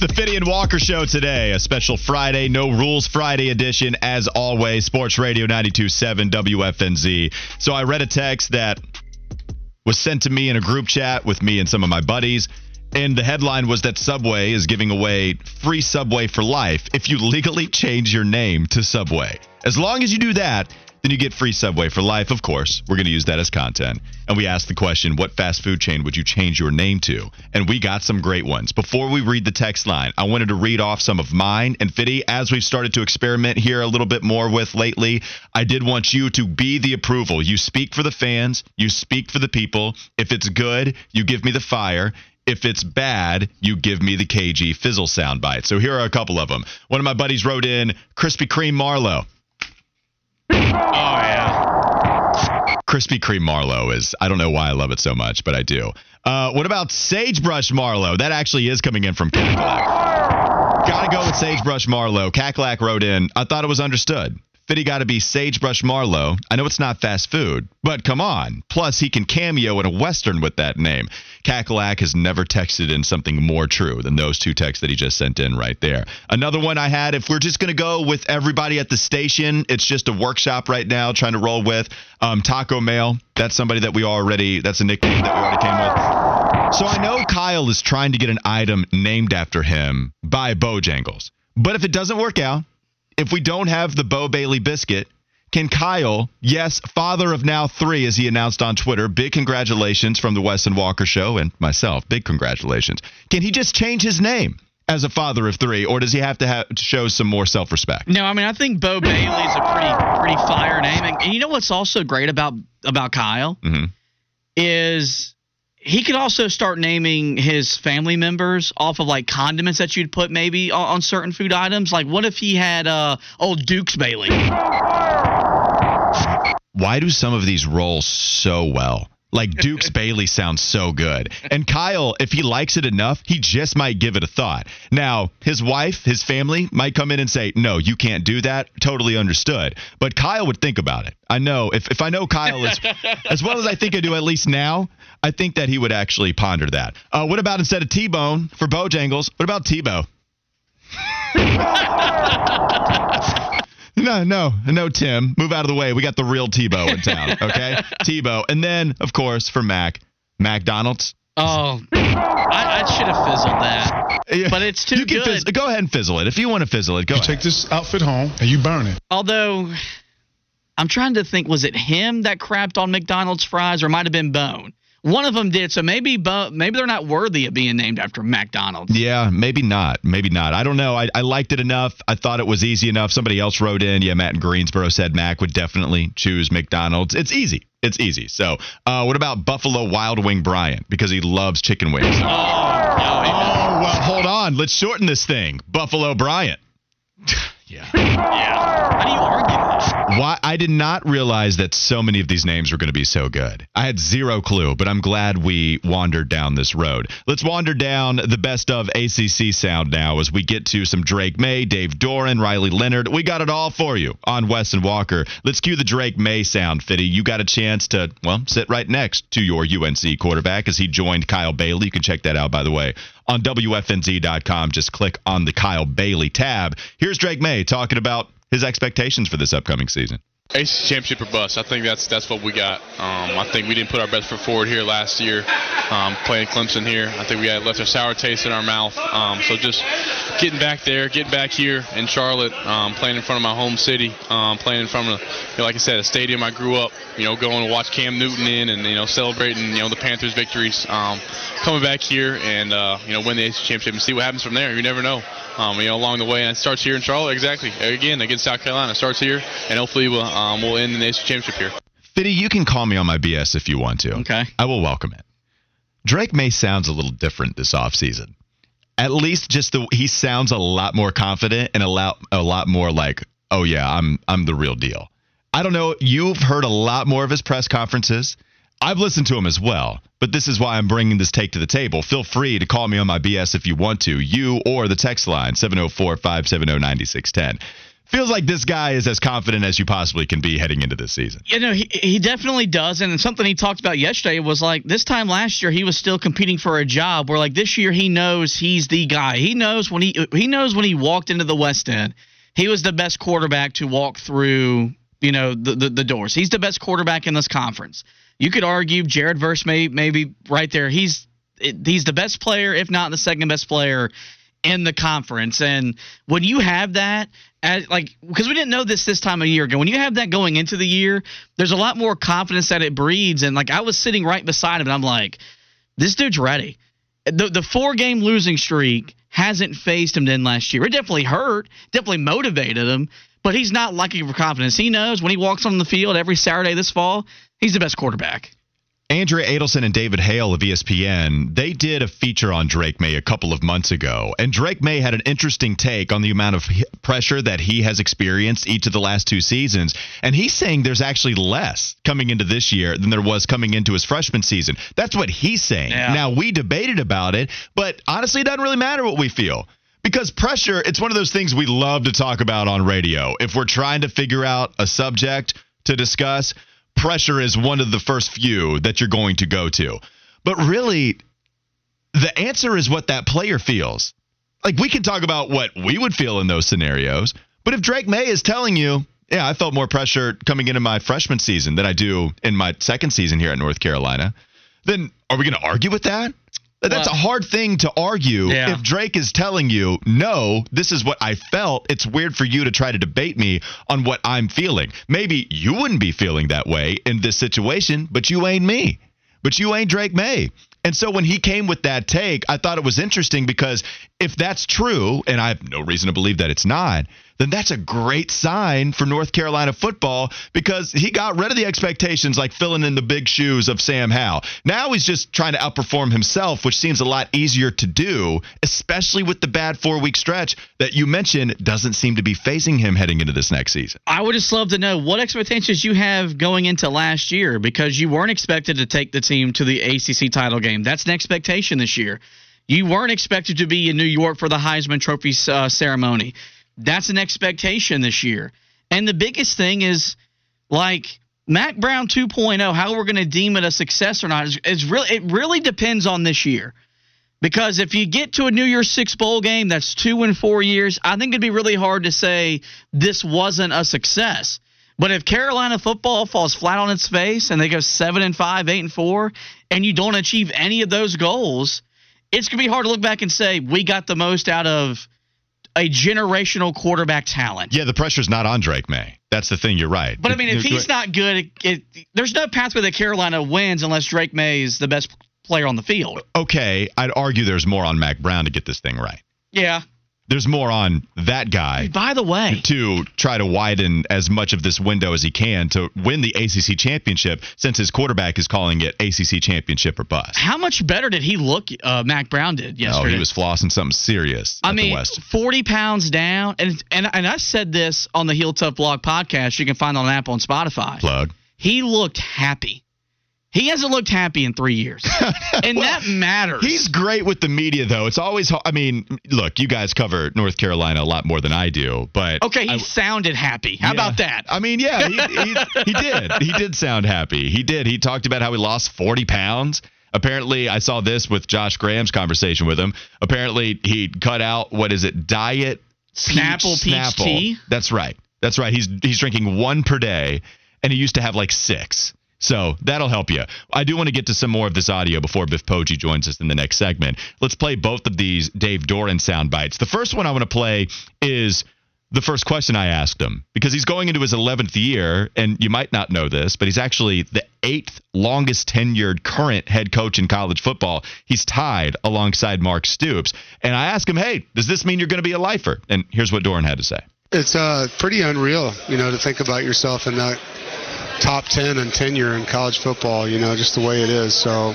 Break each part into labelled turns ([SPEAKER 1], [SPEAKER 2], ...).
[SPEAKER 1] the and Walker Show today. A special Friday, no rules Friday edition, as always. Sports Radio 92.7 WFNZ. So I read a text that was sent to me in a group chat with me and some of my buddies. And the headline was that Subway is giving away free Subway for life if you legally change your name to Subway. As long as you do that, then you get free Subway for life, of course. We're going to use that as content. And we asked the question, what fast food chain would you change your name to? And we got some great ones. Before we read the text line, I wanted to read off some of mine. And Fitty, as we've started to experiment here a little bit more with lately, I did want you to be the approval. You speak for the fans, you speak for the people. If it's good, you give me the fire. If it's bad, you give me the KG fizzle soundbite. So here are a couple of them. One of my buddies wrote in Krispy Kreme Marlowe.
[SPEAKER 2] Oh yeah.
[SPEAKER 1] Krispy Kreme Marlowe is, I don't know why I love it so much, but I do. Uh, what about Sagebrush Marlowe? That actually is coming in from Cacalac. Gotta go with Sagebrush Marlowe. Cacalac wrote in, I thought it was understood. Fitty got to be Sagebrush Marlowe. I know it's not fast food, but come on. Plus, he can cameo in a Western with that name. Cacalac has never texted in something more true than those two texts that he just sent in right there. Another one I had, if we're just going to go with everybody at the station, it's just a workshop right now trying to roll with. Um, Taco Mail, that's somebody that we already, that's a nickname that we already came with. So I know Kyle is trying to get an item named after him by Bojangles. But if it doesn't work out, if we don't have the Bo Bailey biscuit, can Kyle, yes, father of now three, as he announced on Twitter, big congratulations from the Wes and Walker show and myself, big congratulations. Can he just change his name as a father of three, or does he have to, have to show some more self respect?
[SPEAKER 2] No, I mean I think Bo Bailey's a pretty pretty fire name, and, and you know what's also great about about Kyle
[SPEAKER 1] hmm
[SPEAKER 2] is he could also start naming his family members off of like condiments that you'd put maybe on, on certain food items. Like what if he had uh old Duke's Bailey?
[SPEAKER 1] Why do some of these roll so well? Like Duke's Bailey sounds so good. And Kyle, if he likes it enough, he just might give it a thought. Now, his wife, his family might come in and say, No, you can't do that. Totally understood. But Kyle would think about it. I know if, if I know Kyle as, as well as I think I do at least now, I think that he would actually ponder that. Uh, what about instead of T Bone for Bojangles? What about Tebow? No, no, no, Tim. Move out of the way. We got the real Tebow in town. Okay, Tebow, and then of course for Mac, McDonald's.
[SPEAKER 2] Oh, I, I should have fizzled that,
[SPEAKER 1] Yeah.
[SPEAKER 2] but it's too
[SPEAKER 1] you can
[SPEAKER 2] good.
[SPEAKER 1] Fizz- go ahead and fizzle it if you want to fizzle it. Go
[SPEAKER 3] You
[SPEAKER 1] ahead.
[SPEAKER 3] take this outfit home and you burn it.
[SPEAKER 2] Although I'm trying to think, was it him that crapped on McDonald's fries, or might have been Bone? One of them did, so maybe maybe they're not worthy of being named after McDonald's.
[SPEAKER 1] Yeah, maybe not. Maybe not. I don't know. I, I liked it enough. I thought it was easy enough. Somebody else wrote in. Yeah, Matt in Greensboro said Mac would definitely choose McDonald's. It's easy. It's easy. So, uh, what about Buffalo Wild Wing Bryant? Because he loves chicken wings.
[SPEAKER 2] Oh, oh.
[SPEAKER 1] Well, hold on. Let's shorten this thing. Buffalo Bryant. yeah.
[SPEAKER 2] yeah. How do you argue?
[SPEAKER 1] Why I did not realize that so many of these names were going to be so good. I had zero clue, but I'm glad we wandered down this road. Let's wander down the best of ACC sound now as we get to some Drake Maye, Dave Doeren, Riley Leonard. We got it all for you on Wes and Walker. Let's cue the Drake Maye sound, Fitty. You got a chance to, well, sit right next to your UNC quarterback as he joined Kyle Bailey. You can check that out, by the way, on WFNZ.com. Just click on the Kyle Bailey tab. Here's Drake Maye talking about his expectations for this upcoming season.
[SPEAKER 4] ACC championship or bust. I think that's that's what we got. Um, I think we didn't put our best foot forward here last year, um, playing Clemson here. I think we had left a sour taste in our mouth. Um, so just getting back there, getting back here in Charlotte, um, playing in front of my home city, um, playing in front of, you know, like I said, a stadium I grew up. You know, going to watch Cam Newton in and you know celebrating you know the Panthers' victories. Um, coming back here and uh, you know win the ACC championship and see what happens from there. You never know. You know, along the way, and it starts here in Charlotte. Exactly. Again, against South Carolina, it starts here, and hopefully we'll um, we'll end the ACC championship here.
[SPEAKER 1] Fitty, you can call me on my BS if you want to.
[SPEAKER 2] Okay.
[SPEAKER 1] I will welcome it. Drake Maye sounds a little different this offseason. At least just the he sounds a lot more confident and a lot a lot more like, "Oh yeah, I'm I'm the real deal." I don't know, you've heard a lot more of his press conferences. I've listened to him as well, but this is why I'm bringing this take to the table. Feel free to call me on my BS if you want to, you or the text line 704 570 9610. Feels like this guy is as confident as you possibly can be heading into this season.
[SPEAKER 2] You know, he, he definitely does. And something he talked about yesterday was like this time last year he was still competing for a job. Where like this year he knows he's the guy. He knows when he he knows when he walked into the Westin, he was the best quarterback to walk through. You know the the, the doors. He's the best quarterback in this conference. You could argue Jared Verse may maybe right there. He's he's the best player, if not the second best player in the conference. And when you have that, as like because we didn't know this this time a year ago, when you have that going into the year, there's a lot more confidence that it breeds. And like I was sitting right beside him, and I'm like, this dude's ready. The the four game losing streak hasn't phased him then last year. It definitely hurt, definitely motivated him. But he's not lacking for confidence. He knows when he walks on the field every Saturday this fall, he's the best quarterback.
[SPEAKER 1] Andrea Adelson and David Hale of ESPN, they did a feature on Drake Maye a couple of months ago. And Drake Maye had an interesting take on the amount of pressure that he has experienced each of the last two seasons. And he's saying there's actually less coming into this year than there was coming into his freshman season. That's what he's saying.
[SPEAKER 2] Yeah.
[SPEAKER 1] Now, we debated about it, but honestly, it doesn't really matter what we feel. Because pressure, it's one of those things we love to talk about on radio. If we're trying to figure out a subject to discuss, pressure is one of the first few that you're going to go to. But really, the answer is what that player feels. Like we can talk about what we would feel in those scenarios, but if Drake Maye is telling you, yeah, I felt more pressure coming into my freshman season than I do in my second season here at North Carolina, then are we going to argue with that? That's
[SPEAKER 2] Well-
[SPEAKER 1] a hard thing to argue
[SPEAKER 2] Yeah.
[SPEAKER 1] if Drake is telling you, no, this is what I felt. It's weird for you to try to debate me on what I'm feeling. Maybe you wouldn't be feeling that way in this situation, but you ain't me. But you ain't Drake Maye. And so when he came with that take, I thought it was interesting because if that's true, and I have no reason to believe that it's not, then that's a great sign for North Carolina football because he got rid of the expectations like filling in the big shoes of Sam Howell. Now he's just trying to outperform himself, which seems a lot easier to do, especially with the bad four week stretch that you mentioned doesn't seem to be facing him heading into this next season.
[SPEAKER 2] I would just love to know what expectations you have going into last year because you weren't expected to take the team to the ACC title game. That's an expectation this year. You weren't expected to be in New York for the Heisman Trophy uh, ceremony. That's an expectation this year. And the biggest thing is like Mack Brown 2.0, how we're going to deem it a success or not is, is really it really depends on this year. Because if you get to a New Year's Six bowl game that's two and four years, I think it'd be really hard to say this wasn't a success. But if Carolina football falls flat on its face and they go seven and five, eight and four, and you don't achieve any of those goals, it's gonna be hard to look back and say we got the most out of a generational quarterback talent.
[SPEAKER 1] Yeah, the pressure's not on Drake Maye. That's the thing. You're right.
[SPEAKER 2] But I mean, if he's not good, it, it, there's no pathway that Carolina wins unless Drake Maye is the best player on the field.
[SPEAKER 1] okay, I'd argue there's more on Mack Brown to get this thing right.
[SPEAKER 2] Yeah.
[SPEAKER 1] There's more on that guy
[SPEAKER 2] By the way,
[SPEAKER 1] to try to widen as much of this window as he can to win the ACC championship since his quarterback is calling it ACC championship or bust.
[SPEAKER 2] how much better did he look? Uh, Mack Brown did yesterday.
[SPEAKER 1] Oh, he was flossing something serious
[SPEAKER 2] I mean,
[SPEAKER 1] West.
[SPEAKER 2] 40 pounds down. And, and and I said this on the Heel Tough Blog podcast. You can find on Apple and Spotify.
[SPEAKER 1] Plug.
[SPEAKER 2] He looked happy. He hasn't looked happy in three years. and
[SPEAKER 1] Well,
[SPEAKER 2] that matters.
[SPEAKER 1] He's great with the media, though. It's always, I mean, look, you guys cover North Carolina a lot more than I do, but
[SPEAKER 2] okay, he
[SPEAKER 1] I-
[SPEAKER 2] sounded happy. How
[SPEAKER 1] Yeah.
[SPEAKER 2] about that?
[SPEAKER 1] I mean, yeah, he, he, he did. He did sound happy. He did. He talked about how he lost 40 pounds. Apparently, I saw this with Josh Graham's conversation with him. Apparently, he cut out what is it? Diet
[SPEAKER 2] Snapple peach
[SPEAKER 1] Snapple.
[SPEAKER 2] tea?
[SPEAKER 1] That's right. That's right. He's he's drinking one per day, and he used to have like six. So that'll help you. I do want to get to some more of this audio before Biff Poggi joins us in the next segment. Let's play both of these Dave Doeren sound bites. The first one I want to play is the first question I asked him because he's going into his 11th year, and you might not know this, but he's actually the eighth longest tenured current head coach in college football. He's tied alongside Mark Stoops. And I asked him, hey, does this mean you're going to be a lifer? And here's what Doeren had to say.
[SPEAKER 5] It's uh, pretty unreal, you know, to think about yourself in that top 10 and tenure in college football, you know, just the way it is. So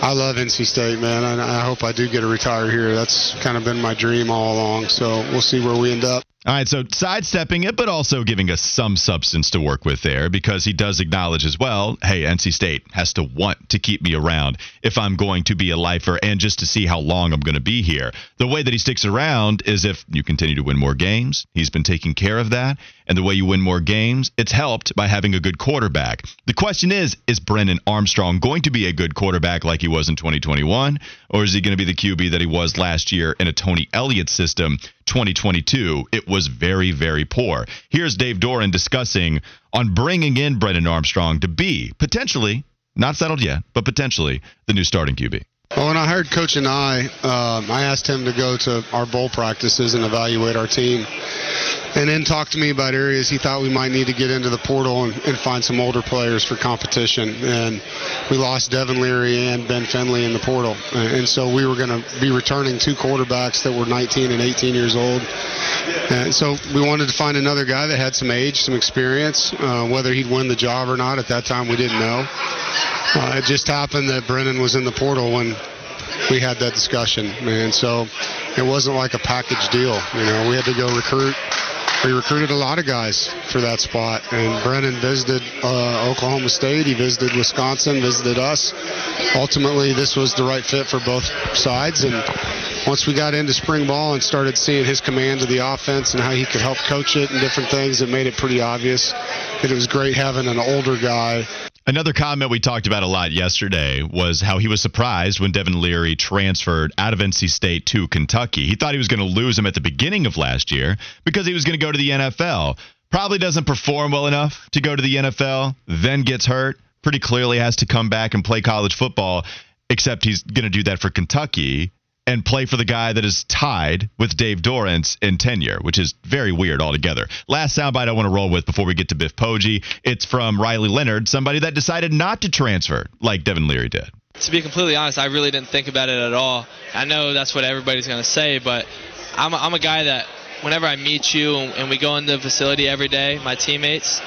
[SPEAKER 5] I love NC State, man, I hope I do get to retire here. That's kind of been my dream all along. So we'll see where we end up.
[SPEAKER 1] All right, so sidestepping it, but also giving us some substance to work with there because he does acknowledge as well hey, NC State has to want to keep me around if I'm going to be a lifer and just to see how long I'm going to be here. The way that he sticks around is if you continue to win more games. He's been taking care of that. And the way you win more games, it's helped by having a good quarterback. The question is is Brennan Armstrong going to be a good quarterback like he was in 2021? Or is he going to be the QB that he was last year in a Tony Elliott system? 2022, it was very, very poor. Here's Dave Doeren discussing on bringing in Brennan Armstrong to be potentially, not settled yet, but potentially the new starting QB.
[SPEAKER 5] Well, when I hired Coach Anae, um, I asked him to go to our bowl practices and evaluate our team, and then talked to me about areas he thought we might need to get into the portal and, and find some older players for competition. And we lost Devin Leary and Ben Finley in the portal, and so we were going to be returning two quarterbacks that were 19 and 18 years old. And so we wanted to find another guy that had some age, some experience. Uh, whether he'd win the job or not at that time, we didn't know. Uh, it just happened that Brennan was in the portal when we had that discussion, and so it wasn't like a package deal. You know, we had to go recruit. We recruited a lot of guys for that spot, and Brennan visited uh, Oklahoma State. He visited Wisconsin, visited us. Ultimately, this was the right fit for both sides, and once we got into spring ball and started seeing his command of the offense and how he could help coach it and different things, it made it pretty obvious that it was great having an older guy
[SPEAKER 1] Another comment we talked about a lot yesterday was how he was surprised when Devin Leary transferred out of NC State to Kentucky. He thought he was going to lose him at the beginning of last year because he was going to go to the NFL. Probably doesn't perform well enough to go to the NFL, then gets hurt. Pretty clearly has to come back and play college football, except he's going to do that for Kentucky and play for the guy that is tied with Dave Dorrance in tenure, which is very weird altogether. Last soundbite I want to roll with before we get to Biff Poggi. It's from Riley Leonard, somebody that decided not to transfer like Devin Leary did.
[SPEAKER 6] To be completely honest, I really didn't think about it at all. I know that's what everybody's going to say, but I'm a, I'm a guy that whenever I meet you and we go in the facility every day, my teammates,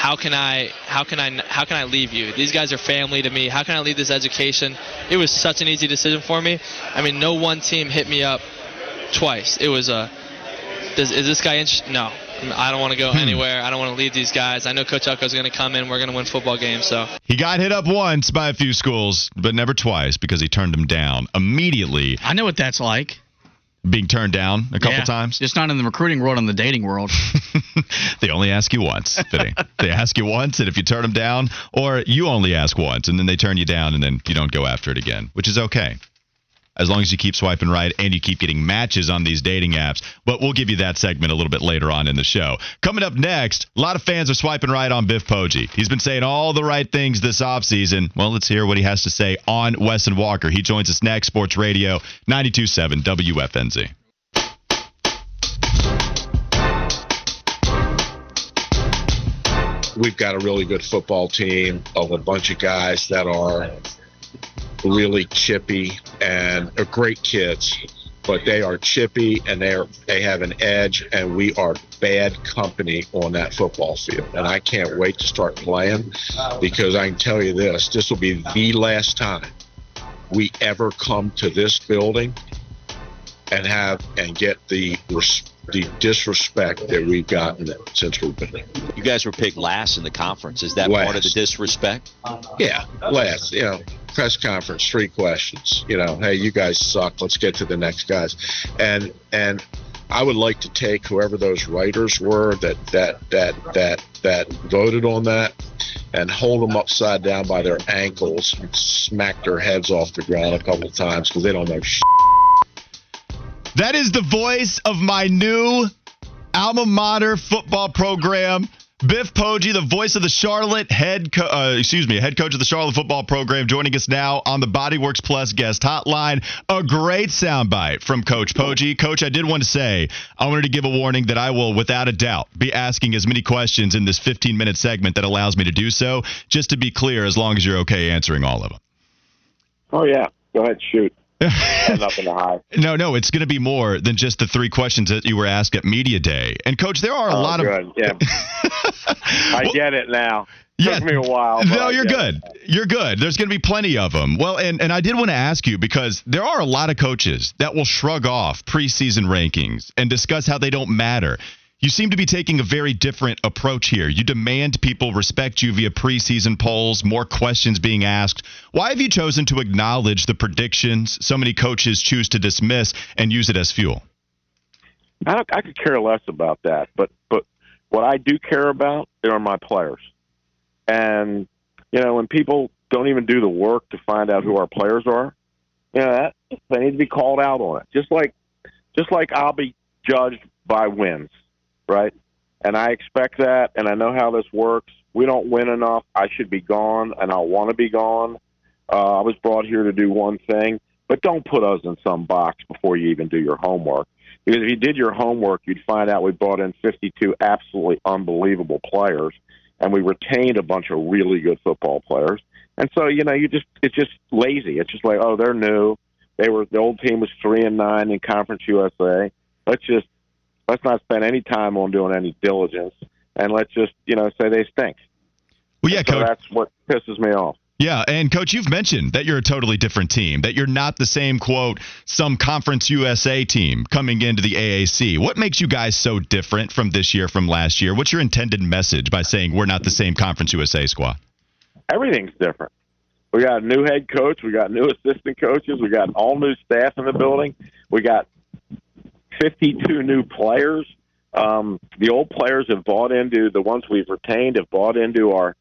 [SPEAKER 6] how can I how can I how can I leave you? These guys are family to me. How can I leave this education? It was such an easy decision for me. I mean, no one team hit me up twice. It was a does, is this guy interested? No. I don't want to go hmm. anywhere. I don't want to leave these guys. I know Coach Elko's going to come in. We're going to win football games. So
[SPEAKER 1] he got hit up once by a few schools, but never twice because he turned them down immediately.
[SPEAKER 2] I know what that's like
[SPEAKER 1] being turned down a couple
[SPEAKER 2] yeah,
[SPEAKER 1] times?
[SPEAKER 2] Just not in the recruiting world, in the dating world.
[SPEAKER 1] they only ask you once, they ask you once, and if you turn them down, or you only ask once, and then they turn you down, and then you don't go after it again, which is okay as long as you keep swiping right and you keep getting matches on these dating apps. But we'll give you that segment a little bit later on in the show. Coming up next, a lot of fans are swiping right on Biff Poggi. He's been saying all the right things this offseason. Well, let's hear what he has to say on Wes and Walker. He joins us next, Sports Radio 927 WFNZ.
[SPEAKER 7] We've got a really good football team of a bunch of guys that are really chippy and are great kids, but they are chippy and they are they have an edge, and we are bad company on that football field. And I can't wait to start playing because I can tell you this: this will be the last time we ever come to this building and have and get the the disrespect that we've gotten since we've been there.
[SPEAKER 8] You guys were picked last in the conference. Is that last. part of the disrespect?
[SPEAKER 7] Yeah, last. You know, press conference, three questions. You know, hey, you guys suck. Let's get to the next guys. And and I would like to take whoever those writers were that that that that that voted on that and hold them upside down by their ankles and smack their heads off the ground a couple of times because they don't know shit.
[SPEAKER 1] That is the voice of my new alma mater football program. Biff Poggi, the voice of the Charlotte head, co- uh, excuse me, head coach of the Charlotte football program, joining us now on the Bodyworks Plus guest hotline. A great soundbite from Coach Poggi. Coach, I did want to say I wanted to give a warning that I will, without a doubt, be asking as many questions in this 15 minute segment that allows me to do so. Just to be clear, as long as you're okay answering all of them.
[SPEAKER 9] Oh yeah, go ahead, shoot. Nothing to hide.
[SPEAKER 1] No, no, it's going to be more than just the three questions that you were asked at media day. And coach, there are a
[SPEAKER 9] oh,
[SPEAKER 1] lot
[SPEAKER 9] good.
[SPEAKER 1] of.
[SPEAKER 9] Yeah, I well, get it now. Yeah, Took me a while.
[SPEAKER 1] No, you're good. You're good. There's going to be plenty of them. Well, and, and I did want to ask you because there are a lot of coaches that will shrug off preseason rankings and discuss how they don't matter. You seem to be taking a very different approach here. You demand people respect you via preseason polls, more questions being asked. Why have you chosen to acknowledge the predictions so many coaches choose to dismiss and use it as fuel?
[SPEAKER 9] I, I could care less about that, but but what I do care about are my players, and you know when people don't even do the work to find out who our players are, you know that they need to be called out on it. Just like just like I'll be judged by wins, right? And I expect that, and I know how this works. We don't win enough. I should be gone, and I want to be gone. Uh, I was brought here to do one thing, but don't put us in some box before you even do your homework. Because if you did your homework, you'd find out we brought in 52 absolutely unbelievable players, and we retained a bunch of really good football players. And so, you know, you just it's just lazy. It's just like, oh, they're new. They were the old team was three and nine in Conference USA. Let's just let's not spend any time on doing any diligence, and let's just you know say they stink.
[SPEAKER 1] Well, yeah,
[SPEAKER 9] so
[SPEAKER 1] coach.
[SPEAKER 9] That's what pisses me off.
[SPEAKER 1] Yeah, and coach, you've mentioned that you're a totally different team, that you're not the same quote some Conference USA team coming into the AAC. What makes you guys so different from this year from last year? What's your intended message by saying we're not the same Conference USA squad?
[SPEAKER 9] Everything's different. We got a new head coach, we got new assistant coaches, we got all new staff in the building. We got 52 new players. Um, the old players have bought into the ones we've retained have bought into our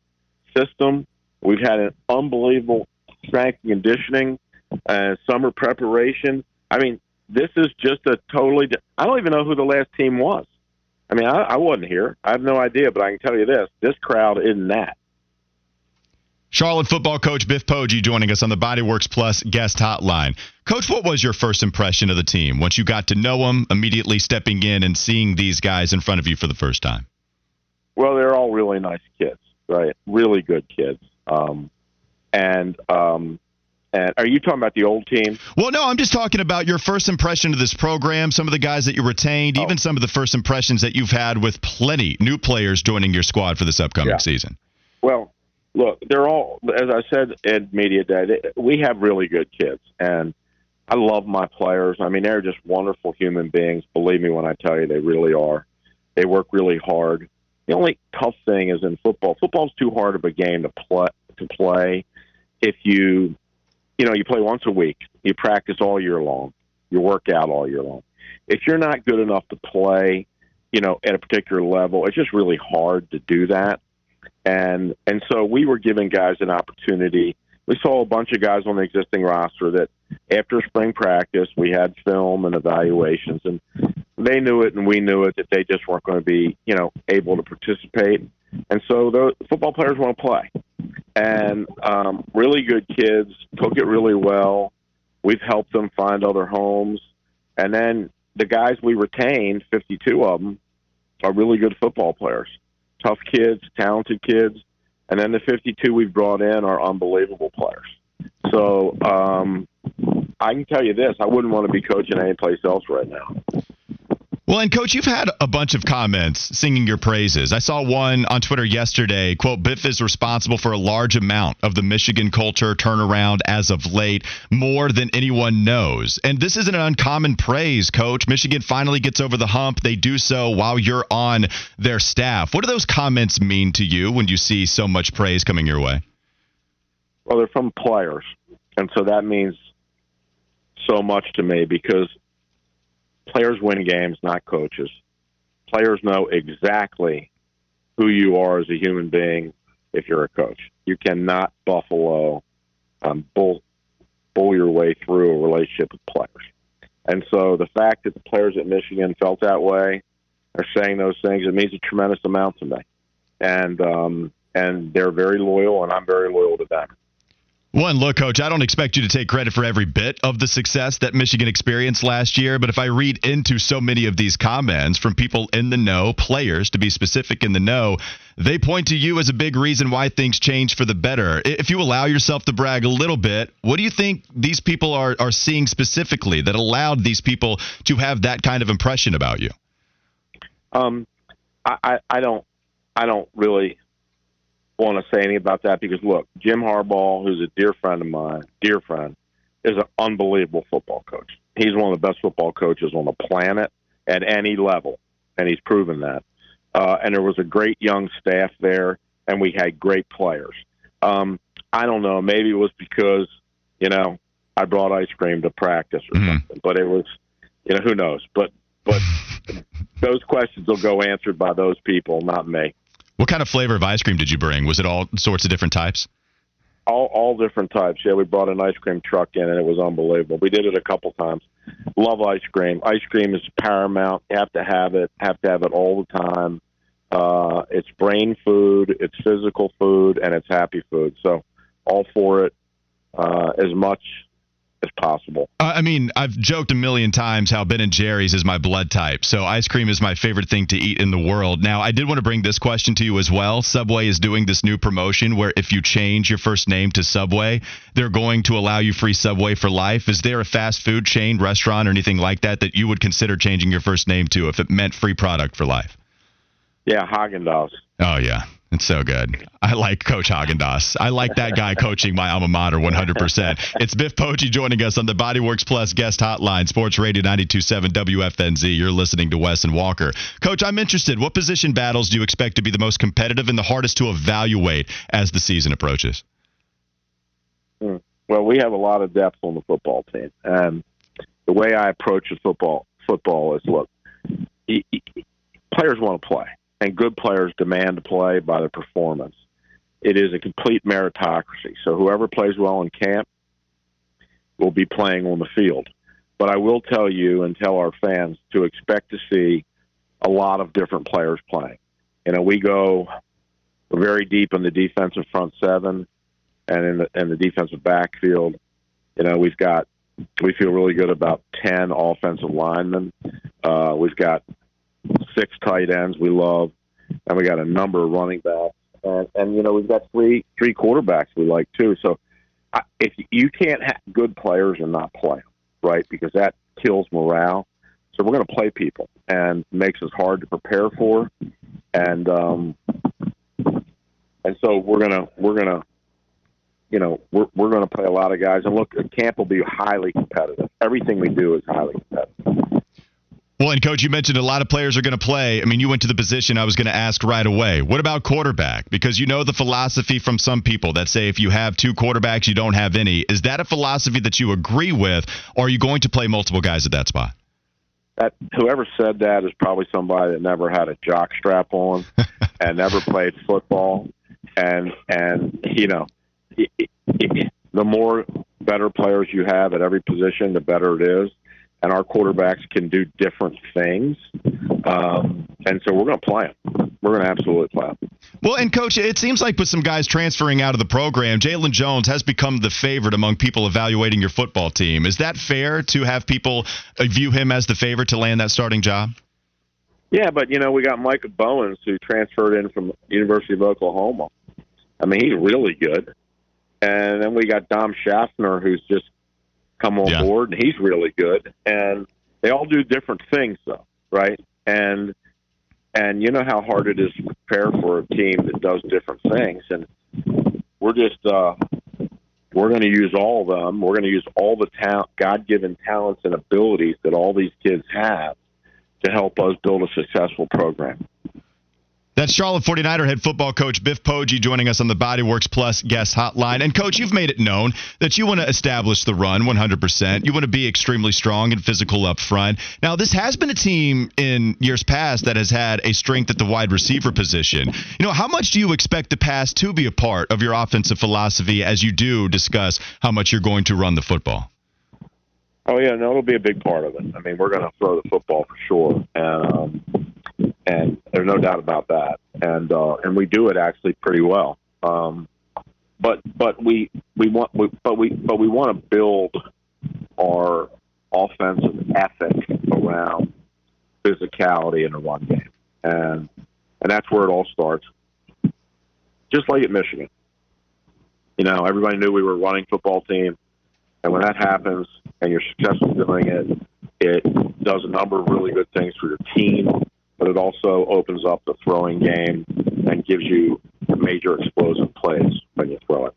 [SPEAKER 9] system We've had an unbelievable strength and conditioning, uh, summer preparation. I mean, this is just a totally. I don't even know who the last team was. I mean, I, I wasn't here. I have no idea, but I can tell you this: this crowd isn't that.
[SPEAKER 1] Charlotte football coach Biff Poggi joining us on the Bodyworks Plus guest hotline. Coach, what was your first impression of the team once you got to know them, immediately stepping in and seeing these guys in front of you for the first time?
[SPEAKER 9] Well, they're all really nice kids, right? Really good kids. Um, and um, and are you talking about the old team?
[SPEAKER 1] Well, no, I'm just talking about your first impression of this program, some of the guys that you retained, oh. even some of the first impressions that you've had with plenty new players joining your squad for this upcoming
[SPEAKER 9] yeah.
[SPEAKER 1] season.
[SPEAKER 9] Well, look, they're all, as I said at media day, they, we have really good kids, and I love my players. I mean, they're just wonderful human beings. Believe me when I tell you, they really are. They work really hard. The only tough thing is in football. Football's too hard of a game to play to play if you you know you play once a week you practice all year long you work out all year long if you're not good enough to play you know at a particular level it's just really hard to do that and and so we were giving guys an opportunity. We saw a bunch of guys on the existing roster that after spring practice we had film and evaluations and they knew it and we knew it that they just weren't going to be you know able to participate. And so the football players want to play. And um, really good kids took it really well. We've helped them find other homes, and then the guys we retained, 52 of them, are really good football players, tough kids, talented kids, and then the 52 we've brought in are unbelievable players. So um, I can tell you this: I wouldn't want to be coaching any place else right now.
[SPEAKER 1] Well, and coach, you've had a bunch of comments singing your praises. I saw one on Twitter yesterday. Quote, Biff is responsible for a large amount of the Michigan culture turnaround as of late, more than anyone knows. And this isn't an uncommon praise, coach. Michigan finally gets over the hump. They do so while you're on their staff. What do those comments mean to you when you see so much praise coming your way?
[SPEAKER 9] Well, they're from players. And so that means so much to me because players win games, not coaches. Players know exactly who you are as a human being if you're a coach. You cannot buffalo um, bull bull your way through a relationship with players. And so the fact that the players at Michigan felt that way, are saying those things, it means a tremendous amount to me. And um, and they're very loyal, and I'm very loyal to them.
[SPEAKER 1] One, look, coach, I don't expect you to take credit for every bit of the success that Michigan experienced last year, but if I read into so many of these comments from people in the know, players to be specific in the know, they point to you as a big reason why things changed for the better. If you allow yourself to brag a little bit, what do you think these people are, are seeing specifically that allowed these people to have that kind of impression about you?
[SPEAKER 9] Um, I, I don't, I don't really want to say anything about that because look, Jim Harbaugh, who's a dear friend of mine, dear friend, is an unbelievable football coach. He's one of the best football coaches on the planet at any level. and he's proven that. Uh, and there was a great young staff there, and we had great players. Um, I don't know. Maybe it was because you know I brought ice cream to practice or mm-hmm. something, but it was you know who knows. But but those questions will go answered by those people, not me.
[SPEAKER 1] What kind of flavor of ice cream did you bring? Was it all sorts of different types?
[SPEAKER 9] All all different types. Yeah, we brought an ice cream truck in, and it was unbelievable. We did it a couple times. Love ice cream. Ice cream is paramount. You have to have it. Have to have it all the time. Uh, it's brain food, it's physical food, and it's happy food. So all for it uh, as much as possible.
[SPEAKER 1] Uh, I mean, I've joked a million times how Ben and Jerry's is my blood type. So ice cream is my favorite thing to eat in the world. Now, I did want to bring this question to you as well. Subway is doing this new promotion where if you change your first name to Subway, they're going to allow you free Subway for life. Is there a fast food chain, restaurant, or anything like that that you would consider changing your first name to if it meant free product for life?
[SPEAKER 9] Yeah, Haagen Dazs.
[SPEAKER 1] Oh yeah, it's so good. I like Coach Haagen-Dazs. I like that guy coaching my alma mater 100%. It's Biff Poggi joining us on the Bodyworks Plus guest hotline, Sports Radio 92.7 WFNZ. You're listening to Wes and Walker. Coach, I'm interested. What position battles do you expect to be the most competitive and the hardest to evaluate as the season approaches?
[SPEAKER 9] Hmm. Well, we have a lot of depth on the football team, and the way I approach football football is look, players want to play and good players demand to play by their performance. It is a complete meritocracy. So whoever plays well in camp will be playing on the field. But I will tell you and tell our fans to expect to see a lot of different players playing. You know, we go very deep in the defensive front seven and in the in the defensive backfield. You know, we've got we feel really good about ten offensive linemen. Uh, we've got six tight ends we love, and we got a number of running backs, and and you know we've got three three quarterbacks we like too. So I, if you can't have good players and not play them, right, because that kills morale. So we're going to play people, and makes us hard to prepare for, and um, and so we're gonna we're gonna you know, we're we're going to play a lot of guys, and look, camp will be highly competitive. Everything we do is highly competitive.
[SPEAKER 1] Well, and coach, you mentioned a lot of players are going to play. I mean, you went to the position I was going to ask right away. What about quarterback? Because you know the philosophy from some people that say if you have two quarterbacks, you don't have any. Is that a philosophy that you agree with, or are you going to play multiple guys at that spot?
[SPEAKER 9] That whoever said that is probably somebody that never had a jock strap on and never played football, and and you know, the more better players you have at every position, the better it is and our quarterbacks can do different things. Um, and so we're going to play them. We're going to absolutely play them.
[SPEAKER 1] Well, and coach, it seems like with some guys transferring out of the program, Jalen Jones has become the favorite among people evaluating your football team. Is that fair to have people view him as the favorite to land that starting job?
[SPEAKER 9] Yeah, but you know we got Micah Bowens who transferred in from University of Oklahoma. I mean he's really good, and then we got Dom Schaffner who's just come on yeah. board, and he's really good. And they all do different things, though, right? And and you know how hard it is to prepare for a team that does different things, and we're just uh, we're going to use all of them. We're going to use all the talent, God-given talents and abilities that all these kids have to help us build a successful program.
[SPEAKER 1] That's Charlotte 49er head football coach Biff Poggi joining us on the Bodyworks Plus guest hotline. And coach, you've made it known that you want to establish the run 100%. You want to be extremely strong and physical up front. Now, this has been a team in years past that has had a strength at the wide receiver position. You know, how much do you expect the pass to be a part of your offensive philosophy as you do discuss how much you're going to run the football?
[SPEAKER 9] Oh yeah, no, it'll be a big part of it. I mean, we're going to throw the football for sure, um, and there's no doubt about that. And uh, and we do it actually pretty well. Um, but but we we want we, but we but we want to build our offensive ethic around physicality in the run game, and and that's where it all starts. Just like at Michigan, you know, everybody knew we were a running football team, and when that happens and you're successful doing it, it does a number of really good things for your team but it also opens up the throwing game and gives you major explosive plays when you throw it.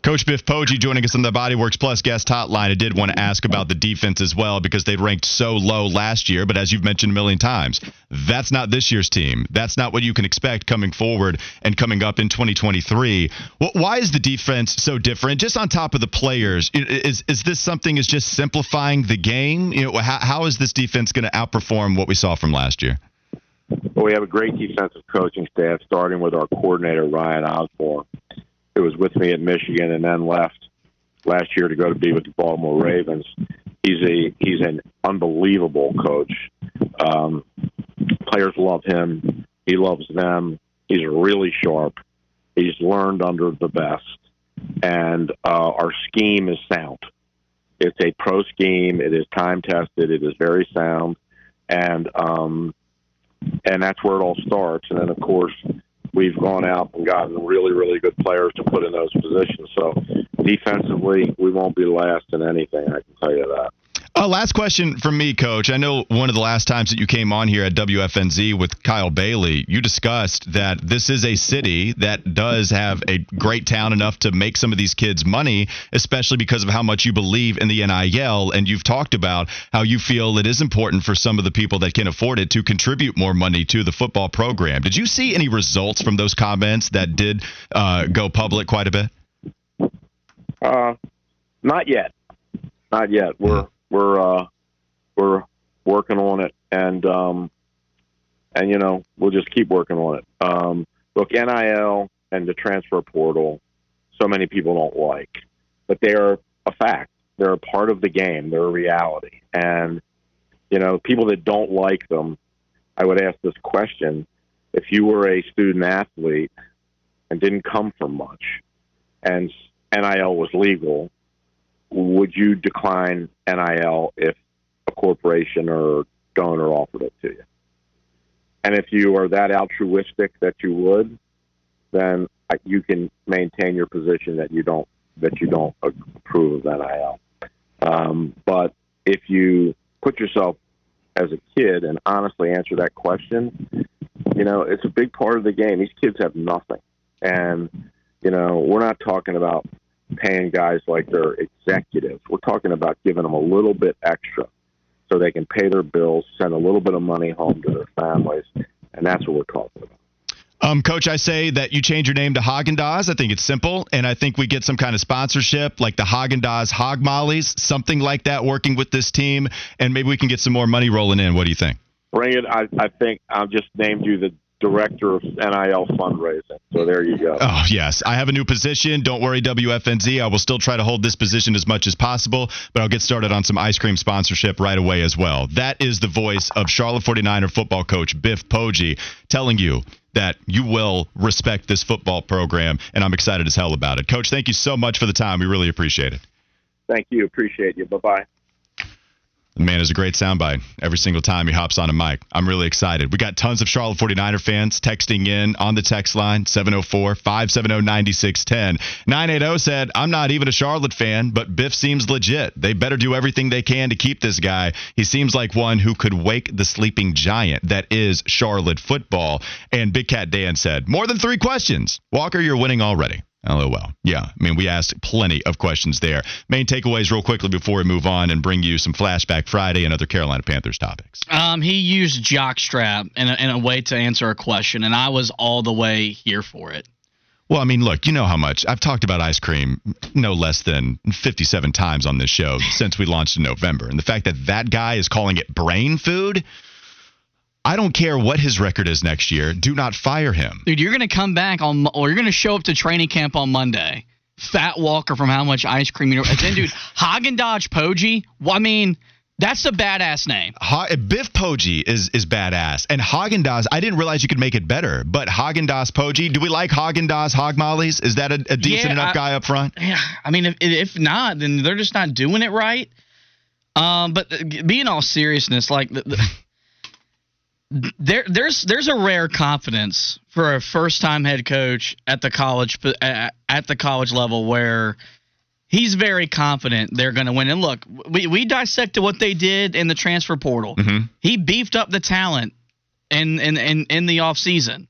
[SPEAKER 1] Coach Biff Poggi joining us on the Bodyworks Plus guest hotline. I did want to ask about the defense as well because they ranked so low last year. But as you've mentioned a million times, that's not this year's team. That's not what you can expect coming forward and coming up in 2023. Why is the defense so different? Just on top of the players, is is this something is just simplifying the game? You know, how, how is this defense going to outperform what we saw from last year?
[SPEAKER 9] Well, we have a great defensive coaching staff, starting with our coordinator Ryan Osborne who was with me at Michigan and then left last year to go to be with the Baltimore Ravens. He's a he's an unbelievable coach. Um, players love him. He loves them. He's really sharp. He's learned under the best, and uh, our scheme is sound. It's a pro scheme. It is time tested. It is very sound, and um, and that's where it all starts. And then, of course, we've gone out and gotten really, really good players to put in those positions. So defensively, we won't be last in anything. I can tell you that.
[SPEAKER 1] Uh, last question from me, Coach. I know one of the last times that you came on here at WFNZ with Kyle Bailey, you discussed that this is a city that does have a great town enough to make some of these kids money, especially because of how much you believe in the NIL. And you've talked about how you feel it is important for some of the people that can afford it to contribute more money to the football program. Did you see any results from those comments that did uh, go public quite a bit?
[SPEAKER 9] Uh, not yet. Not yet. We're we're uh, we're working on it, and um, and you know we'll just keep working on it. Um, look, NIL and the transfer portal, so many people don't like, but they are a fact. They're a part of the game. They're a reality, and you know people that don't like them. I would ask this question: If you were a student athlete and didn't come from much, and NIL was legal, would you decline NIL if a corporation or donor offered it to you? And if you are that altruistic that you would, then you can maintain your position that you don't that you don't approve of NIL. Um, but if you put yourself as a kid and honestly answer that question, you know it's a big part of the game. These kids have nothing, and you know we're not talking about paying guys like they're executives. We're talking about giving them a little bit extra so they can pay their bills, send a little bit of money home to their families, and that's what we're talking about.
[SPEAKER 1] Um, Coach, I say that you change your name to Haagen Dazs. I think it's simple, and I think we get some kind of sponsorship like the Haagen Dazs Hog Mollies, something like that, working with this team, and maybe we can get some more money rolling in. What do you think?
[SPEAKER 9] Bring it. I, I think I've just named you the director of NIL fundraising. So there you go.
[SPEAKER 1] Oh, yes. I have a new position. Don't worry, WFNZ. I will still try to hold this position as much as possible, but I'll get started on some ice cream sponsorship right away as well. That is the voice of Charlotte 49er football coach Biff Poggi telling you that you will respect this football program, and I'm excited as hell about it. Coach, thank you so much for the time. We really appreciate it.
[SPEAKER 9] Thank you. Appreciate you. Bye bye.
[SPEAKER 1] Man is a great soundbite every single time he hops on a mic. I'm really excited. We got tons of Charlotte 49er fans texting in on the text line 704 570 9610. 980 said, I'm not even a Charlotte fan, but Biff seems legit. They better do everything they can to keep this guy. He seems like one who could wake the sleeping giant that is Charlotte football. And Big Cat Dan said, More than three questions. Walker, you're winning already. LOL. Yeah, I mean, we asked plenty of questions there. Main takeaways, real quickly, before we move on and bring you some Flashback Friday and other Carolina Panthers topics.
[SPEAKER 2] Um, he used jockstrap in a, in a way to answer a question, and I was all the way here for it.
[SPEAKER 1] Well, I mean, look, you know how much I've talked about ice cream no less than 57 times on this show since we launched in November. And the fact that that guy is calling it brain food, I don't care what his record is next year. Do not fire him.
[SPEAKER 2] Dude, you're going to come back on, or you're going to show up to training camp on Monday. Fat Walker from How Much Ice Cream You Know. Then, dude, Haagen Dazs Poggi. Well, I mean, that's a badass name.
[SPEAKER 1] Ha- Biff Poggi is is badass, and Haagen Dazs. I didn't realize you could make it better, but Haagen Dazs Poggi. Do we like Haagen Dazs Hog Mollies? Is that a, a decent
[SPEAKER 2] Yeah,
[SPEAKER 1] enough
[SPEAKER 2] I-
[SPEAKER 1] guy up front?
[SPEAKER 2] Yeah, I mean, if, if not, then they're just not doing it right. Um, but uh, being all seriousness, like the, the, there, there's there's a rare confidence for a first time head coach at the college at, the college level where he's very confident they're going to win. And look, we we dissected what they did in the transfer portal. Mm-hmm. He beefed up the talent in in in, in the offseason.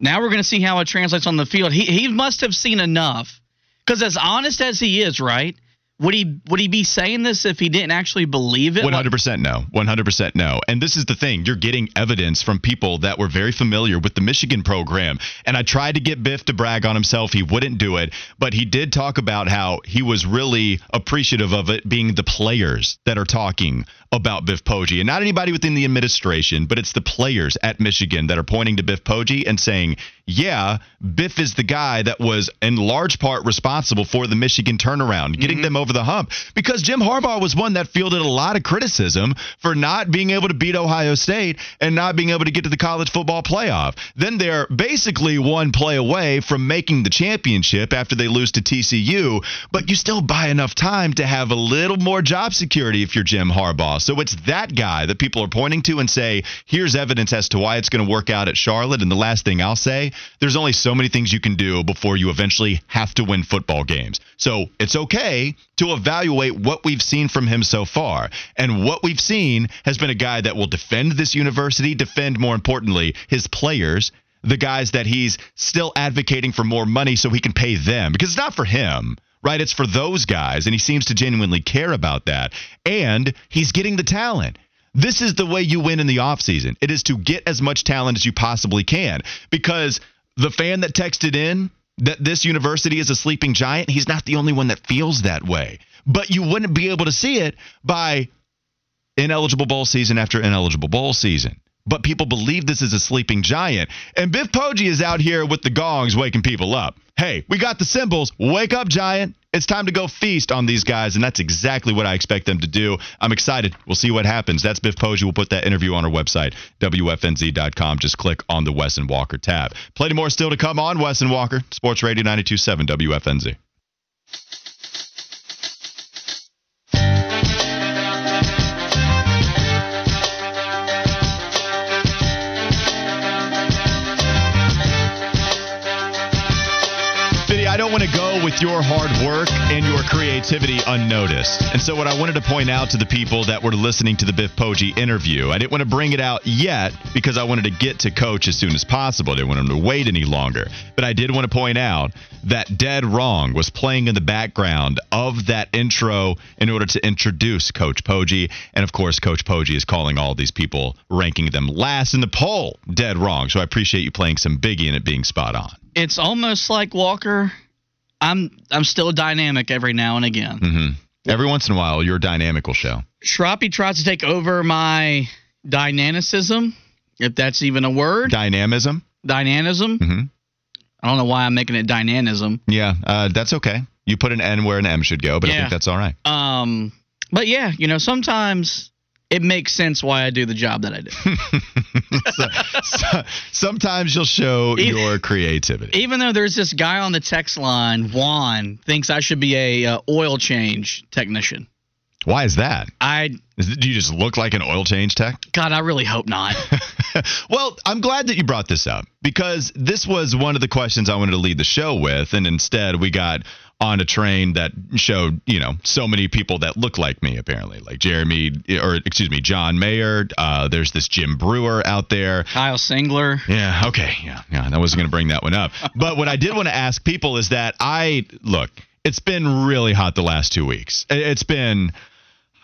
[SPEAKER 2] Now we're going to see how it translates on the field. He he must have seen enough Because as honest as he is, right? Would he would he be saying this if he didn't actually believe it?
[SPEAKER 1] One hundred percent no. One hundred percent no. And this is the thing: you're getting evidence from people that were very familiar with the Michigan program. And I tried to get Biff to brag on himself; he wouldn't do it. But he did talk about how he was really appreciative of it being the players that are talking about Biff Poggi, and not anybody within the administration, but it's the players at Michigan that are pointing to Biff Poggi and saying, "Yeah, Biff is the guy that was in large part responsible for the Michigan turnaround, getting mm-hmm. them over the hump." Because Jim Harbaugh was one that fielded a lot of criticism for not being able to beat Ohio State and not being able to get to the college football playoff. Then they're basically one play away from making the championship after they lose to TCU, but you still buy enough time to have a little more job security if you're Jim Harbaugh. So it's that guy that people are pointing to and say, here's evidence as to why it's going to work out at Charlotte. And the last thing I'll say, there's only so many things you can do before you eventually have to win football games. So it's okay to evaluate what we've seen from him so far. And what we've seen has been a guy that will defend this university, defend, more importantly, his players the guys that he's still advocating for more money so he can pay them because it's not for him right? It's for those guys, and he seems to genuinely care about that. And he's getting the talent. This is the way you win in the offseason. It is to get as much talent as you possibly can. Because the fan that texted in that this university is a sleeping giant, he's not the only one that feels that way. But you wouldn't be able to see it by ineligible bowl season after ineligible bowl season but people believe this is a sleeping giant. And Biff Poggi is out here with the gongs waking people up. Hey, we got the cymbals. Wake up, giant. It's time to go feast on these guys, and that's exactly what I expect them to do. I'm excited. We'll see what happens. That's Biff Poggi. We'll put that interview on our website, WFNZ.com. Just click on the Wes and Walker tab. Plenty more still to come on Wes and Walker, Sports Radio 927 WFNZ. With your hard work and your creativity unnoticed. And so, what I wanted to point out to the people that were listening to the Biff Poggi interview, I didn't want to bring it out yet because I wanted to get to Coach as soon as possible. I didn't want him to wait any longer. But I did want to point out that Dead Wrong was playing in the background of that intro in order to introduce Coach Poggi. And of course, Coach Poggi is calling all these people, ranking them last in the poll, dead wrong. So I appreciate you playing some Biggie and it being spot on.
[SPEAKER 2] It's almost like Walker I'm I'm still dynamic every now and again.
[SPEAKER 1] Mm-hmm. Every once in a while, your dynamic will show.
[SPEAKER 2] Shroppy tries to take over my dynamicism, if that's even a word.
[SPEAKER 1] Dynamism.
[SPEAKER 2] Dynamism.
[SPEAKER 1] Mm-hmm.
[SPEAKER 2] I don't know why I'm making it dynamism.
[SPEAKER 1] Yeah, uh, that's okay. You put an N where an M should go, but yeah. I think that's all right.
[SPEAKER 2] Um, but yeah, you know, sometimes it makes sense why I do the job that I do.
[SPEAKER 1] so, so, sometimes you'll show even, your creativity.
[SPEAKER 2] Even though there's this guy on the text line, Juan, thinks I should be a uh, oil change technician.
[SPEAKER 1] Why is that?
[SPEAKER 2] I
[SPEAKER 1] do you just look like an oil change tech?
[SPEAKER 2] God, I really hope not.
[SPEAKER 1] well, I'm glad that you brought this up because this was one of the questions I wanted to lead the show with, and instead we got on a train that showed, you know, so many people that look like me, apparently, like Jeremy, or excuse me, John Mayer. Uh, there's this Jim Breuer out there.
[SPEAKER 2] Kyle Singler.
[SPEAKER 1] Yeah, okay. Yeah, yeah. I wasn't going to bring that one up. but what I did want to ask people is that I, look, it's been really hot the last two weeks. It's been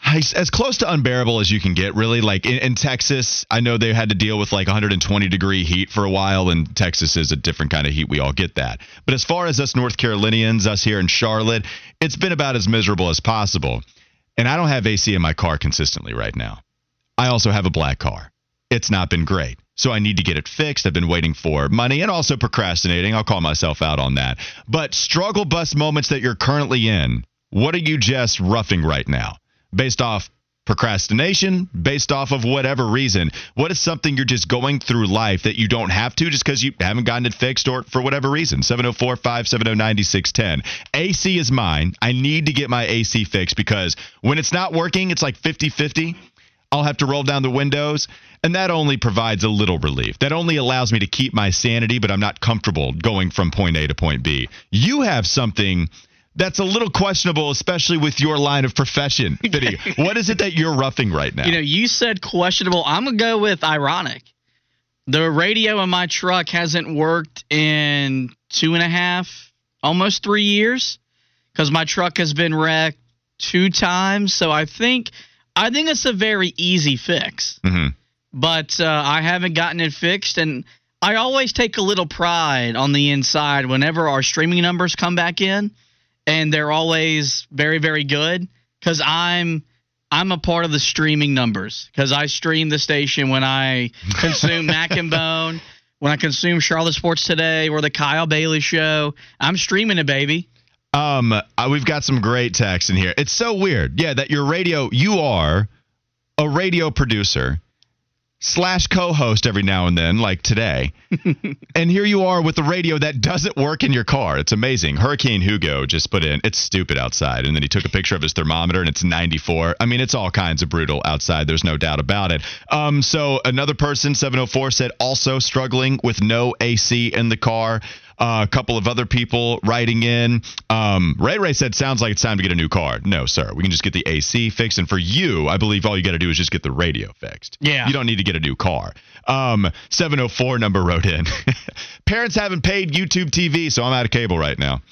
[SPEAKER 1] as close to unbearable as you can get, really. Like in, in, Texas, I know they had to deal with like 120 degree heat for a while, and Texas is a different kind of heat. We all get that. But as far as us North Carolinians, us here in Charlotte, it's been about as miserable as possible. And I don't have AC in my car consistently right now. I also have a black car. It's not been great. So I need to get it fixed. I've been waiting for money and also procrastinating. I'll call myself out on that. But struggle bus moments that you're currently in, what are you just roughing right now? Based off procrastination, based off of whatever reason? What is something you're just going through life that you don't have to just because you haven't gotten it fixed or for whatever reason? 704 570 9610. AC is mine. I need to get my AC fixed because when it's not working, it's like 50 50. I'll have to roll down the windows. And that only provides a little relief. That only allows me to keep my sanity, but I'm not comfortable going from point A to point B. You have something that's a little questionable, especially with your line of profession. what is it that you're roughing right now?
[SPEAKER 2] You know, you said questionable. I'm gonna go with ironic. The radio in my truck hasn't worked in two and a half, almost three years. because my truck has been wrecked two times. So I think I think it's a very easy fix.
[SPEAKER 1] Mm-hmm.
[SPEAKER 2] But uh, I haven't gotten it fixed, and I always take a little pride on the inside whenever our streaming numbers come back in, and they're always very very good because I'm. I'm a part of the streaming numbers because I stream the station when I consume Mac and Bone, when I consume Charlotte Sports Today or the Kyle Bailey Show. I'm streaming it, baby.
[SPEAKER 1] Um, uh, we've got some great text in here. It's so weird, yeah, that your radio, you are a radio producer slash co-host every now and then, like today, and here you are with the radio that doesn't work in your car. It's amazing. Hurricane Hugo just put in, it's stupid outside, and then he took a picture of his thermometer, and it's 94. I mean, it's all kinds of brutal outside. There's no doubt about it. Um, so another person, 704, said also struggling with no AC in the car. Uh, a couple of other people writing in. Um, Ray Ray said, "Sounds like it's time to get a new car." No, sir. We can just get the AC fixed, and for you, I believe all you got to do is just get the radio fixed.
[SPEAKER 2] Yeah.
[SPEAKER 1] You don't need to get a new car. Um, 704 number wrote in. Parents haven't paid YouTube TV, so I'm out of cable right now.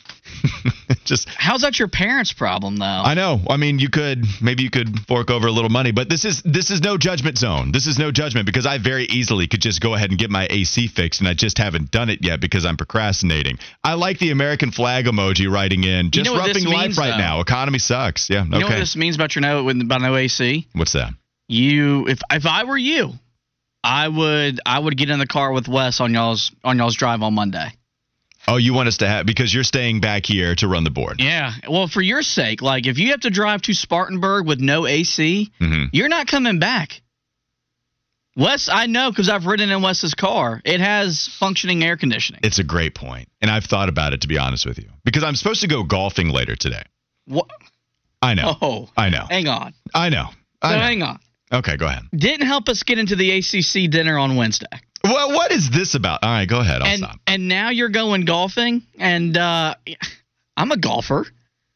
[SPEAKER 1] just
[SPEAKER 2] how's that your parents' problem though?
[SPEAKER 1] I know. I mean, you could maybe you could fork over a little money, but this is this is no judgment zone. This is no judgment because I very easily could just go ahead and get my AC fixed, and I just haven't done it yet because I'm procrastinating. I like the American flag emoji writing in. Just
[SPEAKER 2] you know
[SPEAKER 1] roughing life
[SPEAKER 2] means,
[SPEAKER 1] right
[SPEAKER 2] though?
[SPEAKER 1] now. Economy sucks. Yeah.
[SPEAKER 2] You
[SPEAKER 1] okay.
[SPEAKER 2] know what this means about your no about no AC?
[SPEAKER 1] What's that?
[SPEAKER 2] You if if I were you, I would I would get in the car with Wes on y'all's on y'all's drive on Monday.
[SPEAKER 1] Oh, you want us to have because you're staying back here to run the board.
[SPEAKER 2] Yeah. Well, for your sake, like if you have to drive to Spartanburg with no AC,
[SPEAKER 1] Mhm.
[SPEAKER 2] you're not coming back. Wes, I know because I've ridden in Wes's car. It has functioning air conditioning.
[SPEAKER 1] It's a great point, and I've thought about it to be honest with you because I'm supposed to go golfing later today.
[SPEAKER 2] What?
[SPEAKER 1] I know.
[SPEAKER 2] Oh,
[SPEAKER 1] I know.
[SPEAKER 2] hang on.
[SPEAKER 1] I know. I
[SPEAKER 2] So
[SPEAKER 1] know.
[SPEAKER 2] hang on.
[SPEAKER 1] Okay, go ahead.
[SPEAKER 2] Didn't help us get into the ACC dinner on Wednesday.
[SPEAKER 1] Well, what is this about? All right, go ahead. I'll
[SPEAKER 2] and
[SPEAKER 1] stop.
[SPEAKER 2] and now you're going golfing, and uh, I'm a golfer.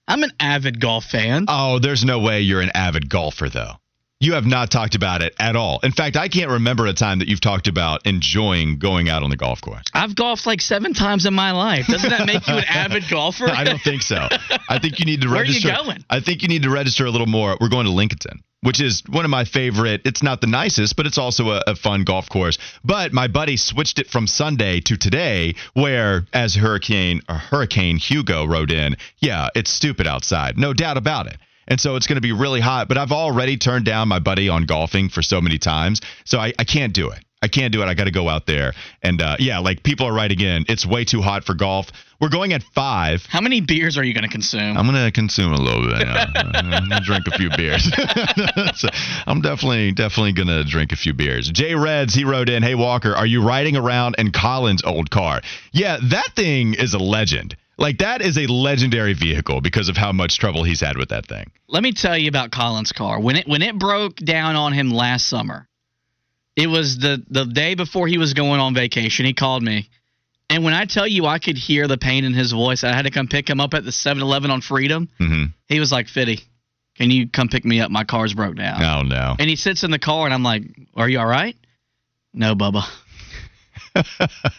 [SPEAKER 2] I'm an avid golf fan.
[SPEAKER 1] Oh, there's no way you're an avid golfer, though. You have not talked about it at all. In fact, I can't remember a time that you've talked about enjoying going out on the golf course.
[SPEAKER 2] I've golfed like seven times in my life. Doesn't that make you an avid golfer?
[SPEAKER 1] I don't think so. I think you need to
[SPEAKER 2] Where are you
[SPEAKER 1] register.
[SPEAKER 2] going?
[SPEAKER 1] I think you need to register a little more. We're going to Lincolnton, which is one of my favorite. It's not the nicest, but it's also a, a fun golf course. But my buddy switched it from Sunday to today, where as Hurricane or Hurricane Hugo rode in, yeah, it's stupid outside, no doubt about it. And so it's going to be really hot. But I've already turned down my buddy on golfing for so many times, so I, I can't do it. I can't do it. I got to go out there. And uh, yeah, like people are writing in, it's way too hot for golf. We're going at five.
[SPEAKER 2] How many beers are you going to consume?
[SPEAKER 1] I'm gonna consume a little bit. Yeah. I'm gonna drink a few beers. So I'm definitely definitely gonna drink a few beers. Jay Reds he wrote in, "Hey Walker, are you riding around in Colin's old car? Yeah, that thing is a legend. Like that is a legendary vehicle because of how much trouble he's had with that thing.
[SPEAKER 2] Let me tell you about Colin's car. When it when it broke down on him last summer, it was the the day before he was going on vacation. He called me. And when I tell you I could hear the pain in his voice, I had to come pick him up at the 7-Eleven on Freedom.
[SPEAKER 1] Mm-hmm.
[SPEAKER 2] He was like, "Fitty, can you come pick me up? My car's broke down."
[SPEAKER 1] Oh no.
[SPEAKER 2] And he sits in the car, and I'm like, "Are you all right?" No, Bubba.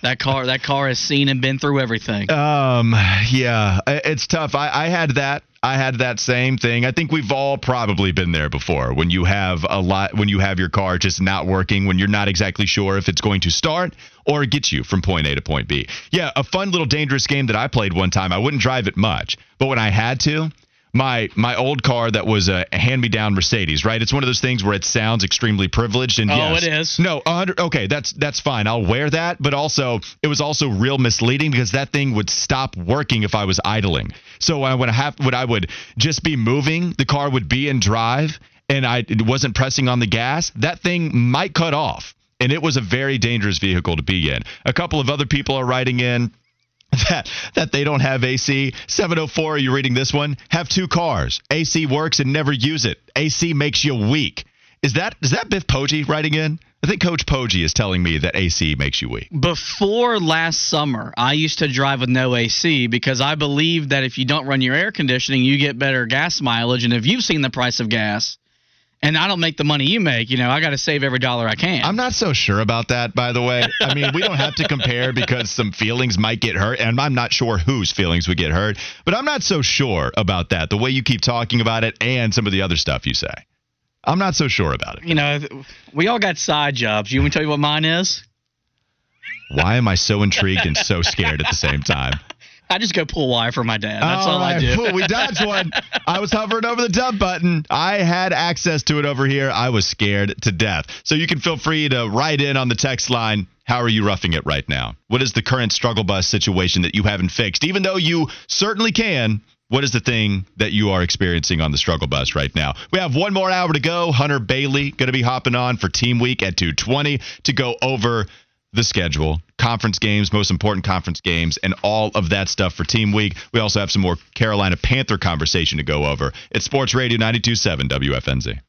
[SPEAKER 2] that car, that car has seen and been through everything.
[SPEAKER 1] Um, yeah, it's tough. I, I had that. I had that same thing. I think we've all probably been there before. When you have a lot, when you have your car just not working, when you're not exactly sure if it's going to start or get you from point A to point B. Yeah, a fun little dangerous game that I played one time. I wouldn't drive it much, but when I had to. My my old car that was a hand me down Mercedes, right? It's one of those things where it sounds extremely privileged and
[SPEAKER 2] Oh,
[SPEAKER 1] yes,
[SPEAKER 2] it is.
[SPEAKER 1] no, okay, that's that's fine. I'll wear that, but also it was also real misleading because that thing would stop working if I was idling. So I would have when I would just be moving, the car would be in drive and I it wasn't pressing on the gas, that thing might cut off. And it was a very dangerous vehicle to be in. A couple of other people are writing in that that they don't have AC. 704, are you reading this one? Have two cars. AC works and never use it. AC makes you weak. Is that is that Biff Poggi writing in? I think Coach Poggi is telling me that AC makes you weak.
[SPEAKER 2] Before last summer, I used to drive with no AC because I believe that if you don't run your air conditioning, you get better gas mileage. And if you've seen the price of gas, and I don't make the money you make, you know, I got to save every dollar I can.
[SPEAKER 1] I'm not so sure about that, by the way. I mean, we don't have to compare because some feelings might get hurt, and I'm not sure whose feelings would get hurt, but I'm not so sure about that. The way you keep talking about it and some of the other stuff you say. I'm not so sure about it.
[SPEAKER 2] You know, we all got side jobs. You want me to tell you what mine is?
[SPEAKER 1] Why am I so intrigued and so scared at the same time?
[SPEAKER 2] I just go pull wire for my dad. That's all, all right. I do.
[SPEAKER 1] we dodged one. I was hovering over the dump button. I had access to it over here. I was scared to death. So you can feel free to write in on the text line. How are you roughing it right now? What is the current struggle bus situation that you haven't fixed? Even though you certainly can, what is the thing that you are experiencing on the struggle bus right now? We have one more hour to go. Hunter Bailey going to be hopping on for Team Week at 2:20 to go over the schedule, conference games, most important conference games, and all of that stuff for Team Week. We also have some more Carolina Panther conversation to go over. It's Sports Radio 927 WFNZ.